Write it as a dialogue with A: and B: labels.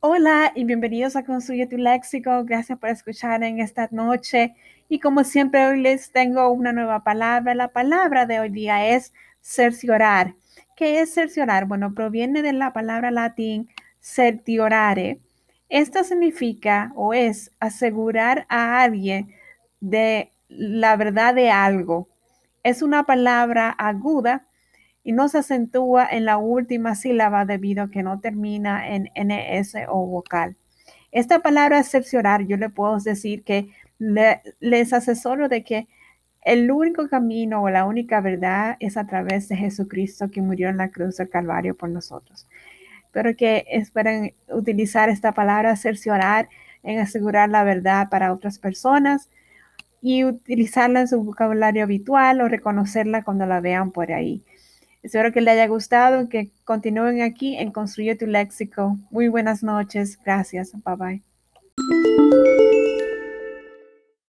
A: Hola y bienvenidos a Construye tu Léxico. Gracias por escuchar en esta noche. Y como siempre, hoy les tengo una nueva palabra. La palabra de hoy día es cerciorar. ¿Qué es cerciorar? Bueno, proviene de la palabra latín certiorare. Esto significa o es asegurar a alguien de la verdad de algo. Es una palabra aguda y no se acentúa en la última sílaba debido a que no termina en NS o vocal. Esta palabra excepcional, yo le puedo decir que les asesoro de que el único camino o la única verdad es a través de Jesucristo que murió en la cruz del Calvario por nosotros. Pero que esperen utilizar esta palabra cerciorar en asegurar la verdad para otras personas y utilizarla en su vocabulario habitual o reconocerla cuando la vean por ahí. Espero que les haya gustado, que continúen aquí en Construye tu Léxico. Muy buenas noches. Gracias. Bye bye.